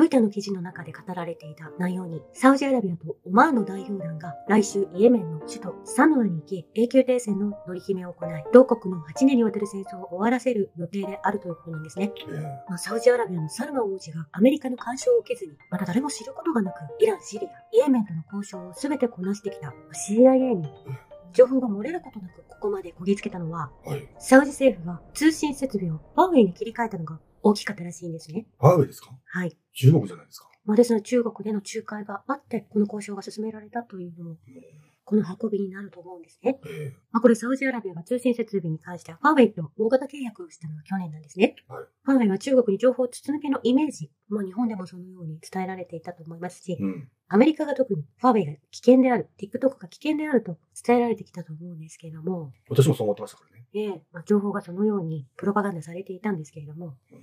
ロイターの記事の中で語られていた内容に、サウジアラビアとオマーンの代表団が来週イエメンの首都サヌアに行き、永久停戦の乗り決めを行い、同国の8年にわたる戦争を終わらせる予定であるということなんですね。ええまあ、サウジアラビアのサルマン王子がアメリカの干渉を受けずに、まだ誰も知ることがなく、イラン、シリア、イエメンとの交渉を全てこなしてきた CIA に、情報が漏れることなくここまでこぎつけたのは、はい。サウジ政府が通信設備をファーウェイに切り替えたのが大きかったらしいんですね。ハーウェイですか？はい。中国じゃないですか。まあ、ですので中国での仲介があって、この交渉が進められたというのも、この運びになると思うんですね。ええまあ、これサウジアラビアが通信設備に関しては、ファーウェイと大型契約をしたのは去年なんですね。はいファーウェイは中国に情報筒抜けのイメージ、まあ、日本でもそのように伝えられていたと思いますし、うん。アメリカが特にファーウェイが危険である、TikTok が危険であると伝えられてきたと思うんですけれども、私もそう思ってましたからね。ええまあ、情報がそのようにプロパガンダされていたんですけれども、うん。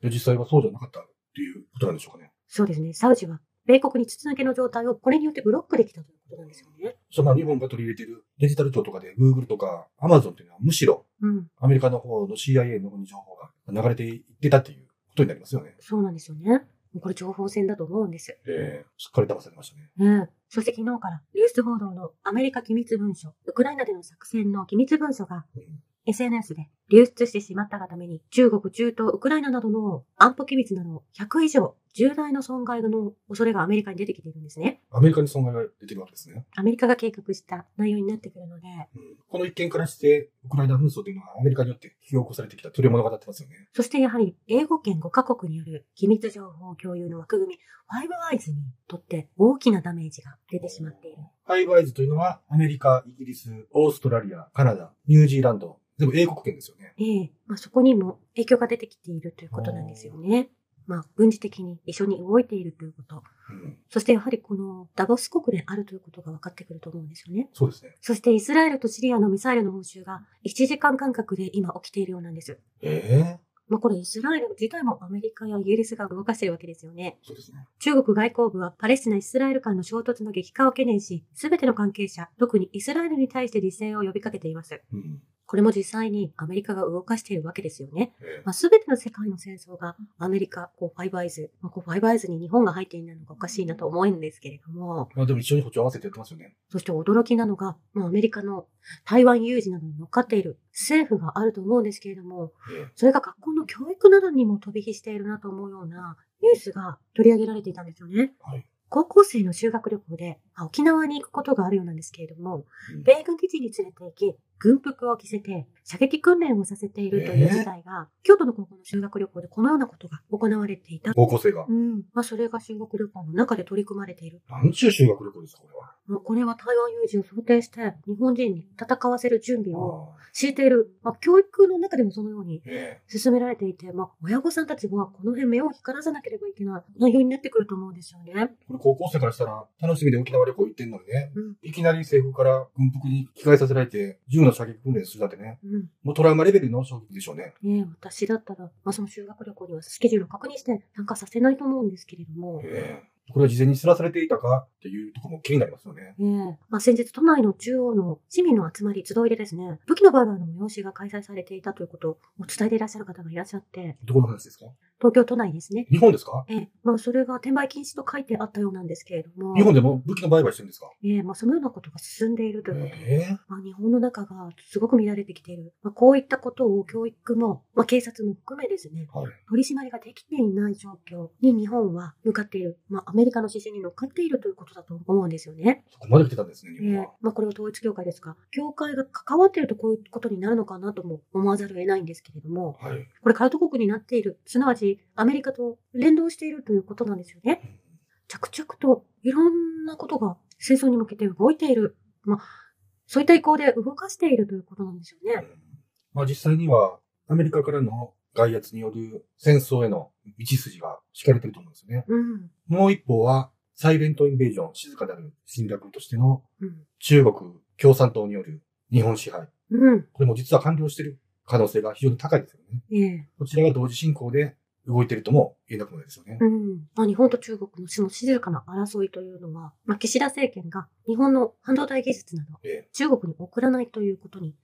で、実際はそうじゃなかったっていうことなんでしょうかね。そうですね、サウジは米国に筒抜けの状態をこれによってブロックできたということなんですよね。その日本が取り入れているデジタル庁とかで Google とか Amazon っていうのはむしろうん、アメリカの方の CIA の方に情報が流れていってたっていうことになりますよね。そうなんですよね。これ情報戦だと思うんです。ええすっかり騙されましたね。うん。そして昨日からニュース報道のアメリカ機密文書、ウクライナでの作戦の機密文書がうん SNS で流出してしまったがために中国、中東、ウクライナなどの安保機密など100以上重大な損害の恐れがアメリカに出てきているんですね。アメリカに損害が出てるわけですね。アメリカが計画した内容になってくるので、うんこの一件からして、ウクライナ紛争というのはアメリカによって引き起こされてきたという物語ってますよね。そしてやはり英語圏5カ国による機密情報共有の枠組み、ファイブアイズにとって大きなダメージが出てしまっている。ファイブアイズというのはアメリカ、イギリス、オーストラリア、カナダ、ニュージーランド、全部英国圏ですよね。ええまあ、そこにも影響が出てきているということなんですよね。まあ、軍事的に一緒に動いているということ。うん、そしてやはりこのダボス国であるということが分かってくると思うんですよね。そうですね。そしてイスラエルとシリアのミサイルの報酬が1時間間隔で今起きているようなんです。ええ？まあこれイスラエル自体もアメリカやイギリスが動かしているわけですよね。そうですね。中国外交部はパレスチナ・イスラエル間の衝突の激化を懸念し、すべての関係者、特にイスラエルに対して自制を呼びかけています。うん。これも実際にアメリカが動かしているわけですよね。ええまあ、全ての世界の戦争がアメリカ、こう、ファイブアイズ、まあ、こう、ファイブアイズに日本が入っていないのがおかしいなと思うんですけれども、まあでも一緒に歩調合わせてやってますよね。そして驚きなのが、まあ、アメリカの台湾有事などに乗っかっている政府があると思うんですけれども、ええそれが学校の教育などにも飛び火しているなと思うようなニュースが取り上げられていたんですよね。はい。高校生の修学旅行で、まあ沖縄に行くことがあるようなんですけれども、うん米軍基地に連れて行き、軍服を着せて、射撃訓練をさせているという事態が、京都の高校の修学旅行でこのようなことが行われていた。高校生が？う。ん。まあ、それが修学旅行の中で取り組まれている。なんちゅう修学旅行ですか、これは。まあ、これは台湾有事を想定して、日本人に戦わせる準備をああ敷いている。まあ、教育の中でもそのようにえ進められていて、まあ、親御さんたちはこの辺目を光らさなければいけない内容になってくると思うんですよね。えこれ高校生からしたら楽しみで沖縄旅行行ってんのにね、うん。いきなり政府から軍服に着替えさせられて、銃の射撃訓練するなんてね、うん。もうトラウマレベルの衝撃でしょうね。ねえ、私だったら、まあ、その修学旅行にはスケジュールを確認して参加させないと思うんですけれども、ええこれは事前に知らされていたか？っていうところも気になりますよね。ねえまあ、先日都内の中央の市民の集まり、集いでですね、武器の売買の催しが開催されていたということを伝えていらっしゃる方がいらっしゃって、どこの話ですか？東京都内ですね。日本ですか？ええまあ、それが転売禁止と書いてあったようなんですけれども、日本でも武器の売買してるんですか？ええまあ、そのようなことが進んでいるということで、ええまあ、日本の中がすごく乱れてきている。まあ、こういったことを教育も、まあ、警察も含めですね、はい。取り締まりができていない状況に日本は向かっている。まあ、アメリカの指針に乗っかっているということだと思うんですよね。そこまで来てたんですね、日ええ本は。まあ、これは統一教会ですが、教会が関わっているとこういうことになるのかなとも思わざるを得ないんですけれども、はい。これカルト国になっている、すなわちアメリカと連動しているということなんですよね。着々といろんなことが戦争に向けて動いている。まあ、そういった意向で動かしているということなんですよね。うんまあ実際には、アメリカからの外圧による戦争への道筋が敷かれてると思うんですよね。うん。もう一方は、サイレントインベージョン、静かなる侵略としてのうん。中国共産党による日本支配。うん。これも実は完了している可能性が非常に高いですよね。ええこちらが同時進行で動いているとも言えなくもないですよね。うん。まあ、日本と中国のその静かな争いというのは、まあ、岸田政権が日本の半導体技術などええ中国に送らないということに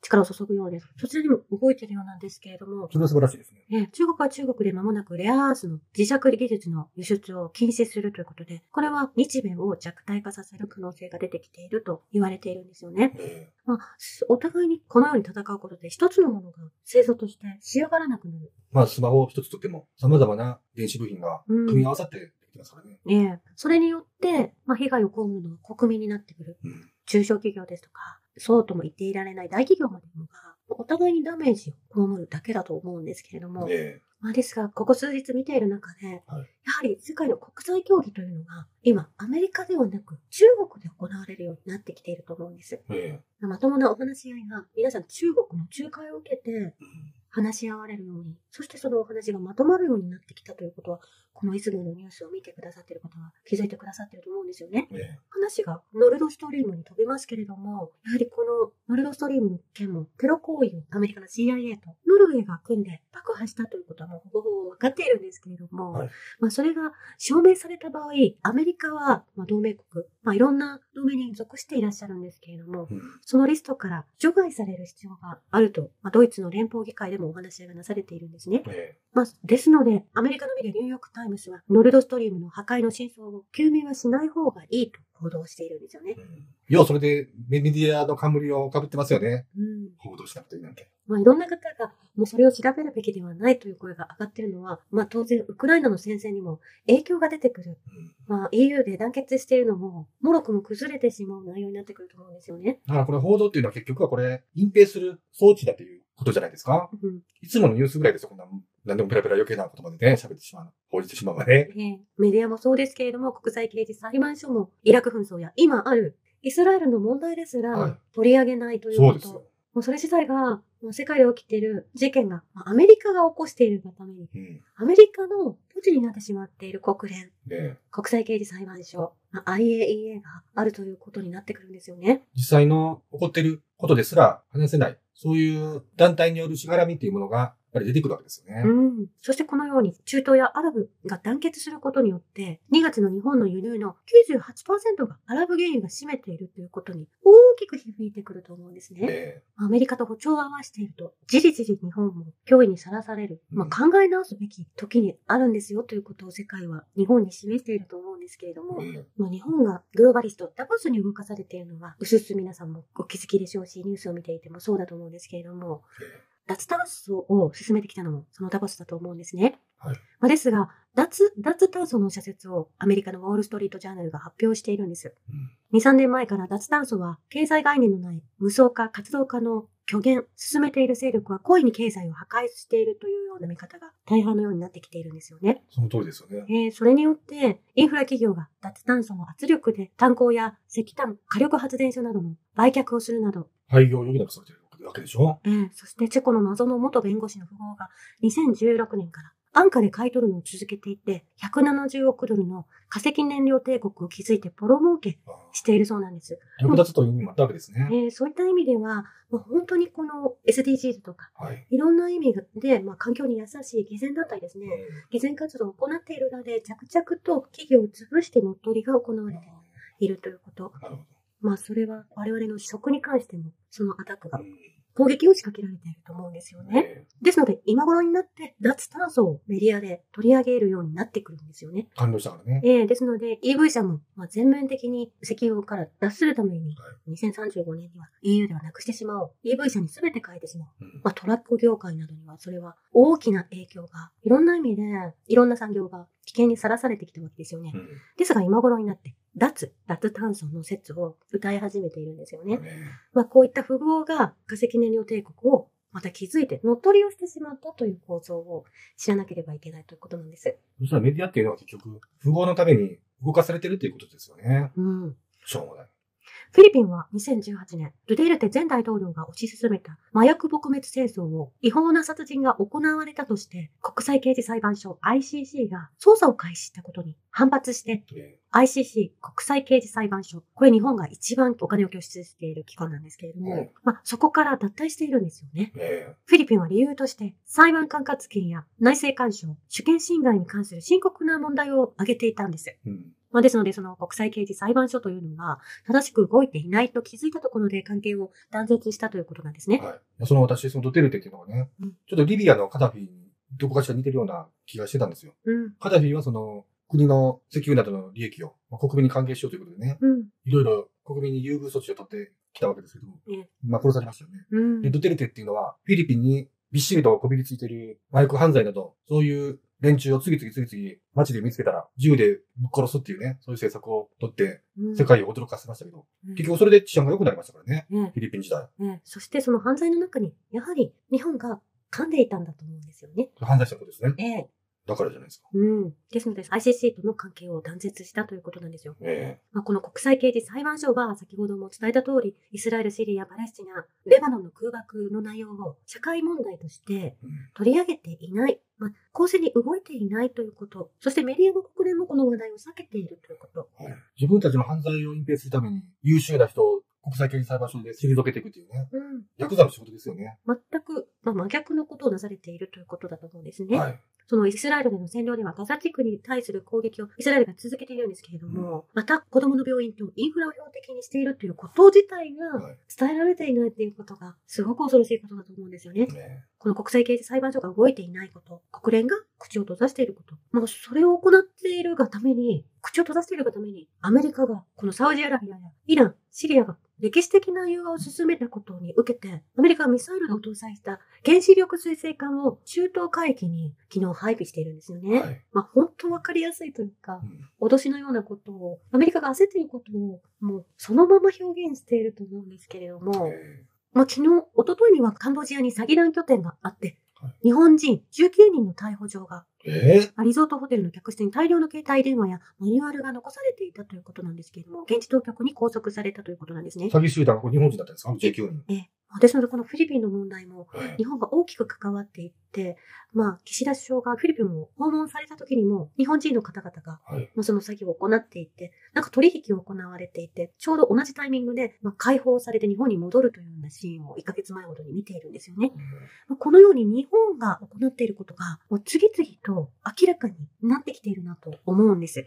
力を注ぐようです。そちらにも動いているようなんですけれども、それは素晴らしいですね。えー中国は中国で間もなくレアアースの自着技術の輸出を禁止するということで、これは日米を弱体化させる可能性が出てきていると言われているんですよね。えまあ、すお互いにこのように戦うことで一つのものが製造として仕上がらなくなる。まあ、スマホ一つとっても、様々な電子部品がうん組み合わさってできてますからね。ええそれによって、まあ、被害を被るのは国民になってくる。うん。中小企業ですとか、そうとも言っていられない大企業までもが、お互いにダメージを被るだけだと思うんですけれども、えまあ、ですが、ここ数日見ている中で、はいやはり世界の国際競技というのが、今、アメリカではなく、中国で行われるようになってきていると思うんです。ええまともなお話し合いが、皆さん中国の仲介を受けて、話し合われるように、そしてそのお話がまとまるようになってきたということは、このいつものニュースを見てくださっている方は気づいてくださっていると思うんですよね。ええ話がノルドストリームに飛びますけれども、やはりこのノルドストリームの件もテロ行為をアメリカの CIA とノルウェーが組んで爆破したということはもうほぼほぼ分かっているんですけれども、はいまあそれが証明された場合、アメリカはまあ同盟国、まあいろんな同盟に属していらっしゃるんですけれども、うんそのリストから除外される必要があると、まあ、ドイツの連邦議会でもお話し合いがなされているんですね。えまあ、ですので、アメリカのメディア、ニューヨークタイムズは、ノルドストリームの破壊の真相を究明はしない方がいいと報道しているんですよねえ。うん要はそれでメメディアの冠を被ってますよね。うん。報道しなくていいなんて。まあ、いろんな方が、もうそれを調べるべきではないという声が上がっているのは、まあ、当然、ウクライナの戦線にも影響が出てくる。うんまあ、EU で団結しているのも、もろくも崩れてしまう内容になってくると思うんですよね。だからこれ報道っていうのは結局はこれ、隠蔽する装置だということじゃないですか。うん。いつものニュースぐらいですよ、こんな、何でもペラペラ余計なことまでね、喋ってしまう。報じてしまうわね。ええメディアもそうですけれども、国際刑事裁判所も、イラク紛争や今あるイスラエルの問題ですはいら取り上げないということ。そうですよ。もうそれ自体が、もう世界で起きている事件が、まあアメリカが起こしているがために、うん。アメリカの土地になってしまっている国連、ね国際刑事裁判所、まあ IAEA があるということになってくるんですよね。実際の起こっていることですら話せない。そういう団体によるしがらみっていうものが、ぱり出てくるわけですよね。うん。そしてこのように中東やアラブが団結することによって、2月の日本の輸入の98%がアラブ原油が占めているということに大きく響いてくると思うんですね。ねアメリカと歩調を合わせていると、じりじり日本も脅威にさらされる、まあ、考え直すべき時にあるんですよということを世界は日本に示していると思うんですけれども、ねまあ、日本がグローバリスト、ダボスに動かされているのは、うすうす皆さんもお気づきでしょうし、ニュースを見ていてもそうだと思うんですけれども、脱炭素を進めてきたのもそのダボスだと思うんですね。はいまあ、ですが、脱、脱炭素の社説をアメリカのウォールストリートジャーナルが発表しているんです。うん2、3年前から脱炭素は経済概念のない無双化、活動家の虚言、進めている勢力は故意に経済を破壊しているというような見方が大半のようになってきているんですよね。その通りですよね。えーそれによって、インフラ企業が脱炭素の圧力で炭鉱や石炭、火力発電所などの売却をするなど、廃業を余儀なくされてるわけでしょ？えーそしてチェコの謎の元弁護士の富豪が2016年から安価で買い取るのを続けていて、170億ドルの化石燃料帝国を築いてポロ儲けああしているそうなんです。略奪という意味もあったわけですね。えーそういった意味では、もう本当にこの SDGs とか、はい。いろんな意味で、まあ、環境に優しい偽善だったりですね、うん。偽善活動を行っている裏で着々と企業を潰して乗っ取りが行われているということ。なるほまあ、それは我々の職に関しても、そのアタックが攻撃を仕掛けられていると思うんですよね。ねですので、今頃になって脱炭素をメディアで取り上げるようになってくるんですよね。完了したからね。ええですので、EV 車も、まあ、全面的に石油から脱するために、2035年には EU ではなくしてしまおう。EV 車に全て変えてしまおう。うんまあ、トラック業界などには、それは大きな影響が、いろんな意味で、いろんな産業が危険にさらされてきたわけですよね。うんですが、今頃になって、脱、脱炭素の説を歌い始めているんですよね。ねまあ、こういった富豪が化石燃料帝国をまた気づいて乗っ取りをしてしまったという構造を知らなければいけないということなんです。そしたらメディアっていうのは結局、富豪のために動かされてるっていうことですよね。うん。しょうもない。フィリピンは2018年、ドゥテルテ前大統領が推し進めた麻薬撲滅戦争を違法な殺人が行われたとして、国際刑事裁判所 ICC が捜査を開始したことに反発して、ね ICC 国際刑事裁判所、これ日本が一番お金を拠出している機関なんですけれども、はいまあ、そこから脱退しているんですよね。ねフィリピンは理由として、裁判管轄権や内政干渉、主権侵害に関する深刻な問題を挙げていたんです。うん。ままあ、ですので、その国際刑事裁判所というのが正しく動いていないと気づいたところで関係を断絶したということなんですね。はい。その私、そのドテルテっていうのがね、うんちょっとリビアのカダフィにどこかしら似てるような気がしてたんですよ。うん。カダフィはその国の石油などの利益を、まあ、国民に還元しようということでね、うん。いろいろ国民に優遇措置を取ってきたわけですけど、ねまあ殺されましたよね。うんで、。ドテルテっていうのは、フィリピンにびっしりとこびりついてる麻薬犯罪など、そういう連中を次々次々街で見つけたら、銃でぶっ殺すっていうね、そういう政策を取って、うん世界を驚かせましたけど、うん結局それで治安が良くなりましたからね、ねフィリピン時代。ねそしてその犯罪の中に、やはり日本が噛んでいたんだと思うんですよね。犯罪したことですね。ええ。だからじゃないですか。うん。ですので、ICC との関係を断絶したということなんですよ。えまあ、この国際刑事裁判所は先ほども伝えた通り、イスラエル、シリア、パレスチナ、レバノンの空爆の内容を社会問題としてえうん取り上げていない、まあ、公正に動いていないということ、そしてメディアの国連もこの話題を避けているということ。はい自分たちの犯罪を隠蔽するために、優秀な人を国際刑事裁判所で退けていくっていうね、うん。ヤクザの仕事ですよね。全く、まあ、真逆のことをなされているということだと思うんですね。はい。そのイスラエルでの占領ではガザ地区に対する攻撃をイスラエルが続けているんですけれども、また子供の病院とインフラを標的にしているということ自体がはい。伝えられていないということがすごく恐ろしいことだと思うんですよね。ね。この国際刑事裁判所が動いていないこと、国連が口を閉ざしていること、まあ、それを行っているがために、口を閉ざしているがために、アメリカが、このサウジアラビアやイラン、シリアが歴史的な融和を進めたことに受けて、アメリカはミサイルを搭載した原子力水星艦を中東海域に昨日配備しているんですよね。はい。まあ本当わかりやすいというかう、ん脅しのようなことを、アメリカが焦っていることを、もうそのまま表現していると思うんですけれども、えまあ、昨日、一昨日にはカンボジアに詐欺団拠点があってはい、日本人19人の逮捕状が、ええリゾートホテルの客室に大量の携帯電話やマニュアルが残されていたということなんですけれども、現地当局に拘束されたということなんですね。詐欺集団はこれ日本人だったんですか ?19 人。ええですので、このフィリピンの問題も、はい日本が大きく関わっていって、まあ、岸田首相がフィリピンを訪問された時にも、日本人の方々が、はい。まあ、その詐欺を行っていて、なんか取引を行われていて、ちょうど同じタイミングで、まあ、解放されて日本に戻るというようなシーンを1ヶ月前ほどに見ているんですよね。まあこのように日本が行っていることが、もう次々と明らかになってきているなと思うんです。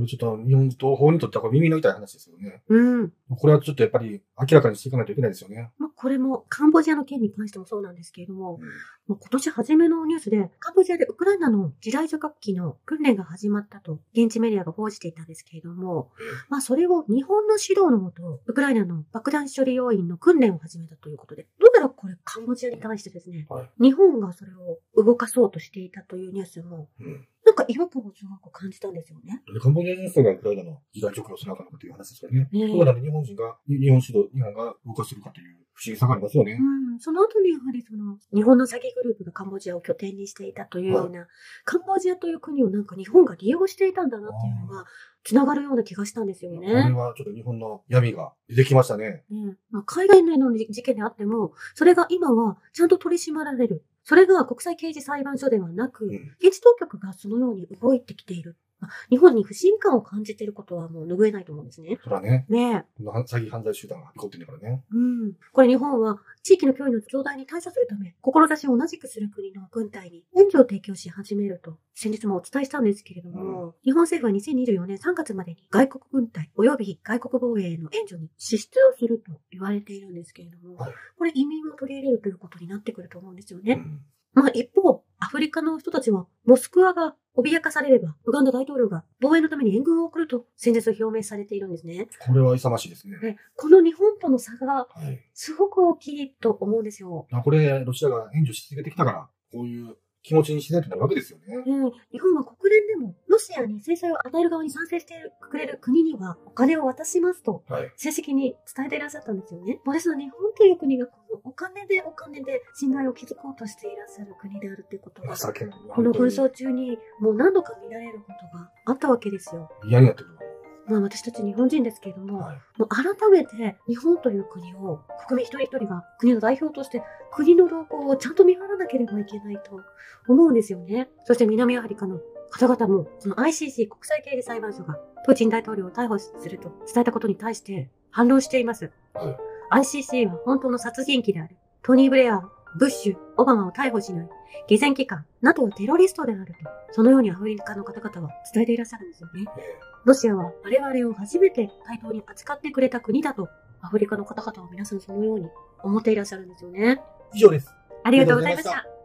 これちょっと日本東方にとってはこれ耳の痛い話ですよね。うん。これはちょっとやっぱり明らかにしていかないといけないですよね。まあ、これもカンボジアの件に関してもそうなんですけれども、もう今年初めのニュースで、カンボジアでウクライナの地雷除学機の訓練が始まったと、現地メディアが報じていたんですけれども、まあそれを日本の指導のもと、ウクライナの爆弾処理要員の訓練を始めたということで、どうやらこれカンボジアに対してですね、はい日本がそれを動かそうとしていたというニュースも、うんか違和感をすごく感じたんですよね。でカンボジアの人がウクライナの時代直路をするのかという話ですからね。そうなので日本人が、日本指導、日本が動かしてるかという不思議さがありますよね。うん、その後にやはりその、日本の詐欺グループがカンボジアを拠点にしていたというような、カンボジアという国をなんか日本が利用していたんだなっていうのが、つながるような気がしたんですよこれね。はちょっと日本の闇が出てきましたね。ねまあ、海外のの事件であっても、それが今はちゃんと取り締まられる。それが国際刑事裁判所ではなく、うん現地当局がそのように動いてきている。まあ日本に不信感を感じていることはもう拭えないと思うんですね。それはね、ねえ。詐欺犯罪集団が起こってるからね。うん。これ日本は地域の脅威の増大に対処するため、志を同じくする国の軍隊に援助を提供し始めると、先日もお伝えしたんですけれども、日本政府は2024年3月までに外国軍隊及び外国防衛への援助に支出をすると言われているんですけれども、はいこれ移民を取り入れるということになってくると思うんですよね。うんまあ一方、アフリカの人たちは、モスクワが脅かされれば、ウガンダ大統領が防衛のために援軍を送ると先日表明されているんですね。これは勇ましいですね。でこの日本との差がはい。すごく大きいと思うんですよ。あこれ、ロシアが援助し続けてきたから、こういう気持ちに自然となるわけですよね。ね日本は国連でもロシアに制裁を与える側に賛成してくれる国にはお金を渡しますとはい。正式に伝えていらっしゃったんですよね。もうですので日本という国がこのお金でお金で信頼を築こうとしていらっしゃる国であるということが。この紛本争中にもう何度か見られることがあったわけですよ。当に嫌になってくるまあ私たち日本人ですけれども、わ。はい。もう改めて日本という国を国民一人一人が国の代表として国の動向をちゃんと見張らなければいけないと思うんですよね。そして南アフリカの方々もその ICC 国際刑事裁判所がプーチン大統領を逮捕すると伝えたことに対して反論しています。はい ICC は本当の殺人鬼である。トニー・ブレアブッシュ、オバマを逮捕しない、偽善機関、NATO はテロリストであると、そのようにアフリカの方々は伝えていらっしゃるんですよね。えロシアは我々を初めて対等に扱ってくれた国だと、アフリカの方々は皆さんそのように思っていらっしゃるんですよね。ー以上です。ありがとうございました。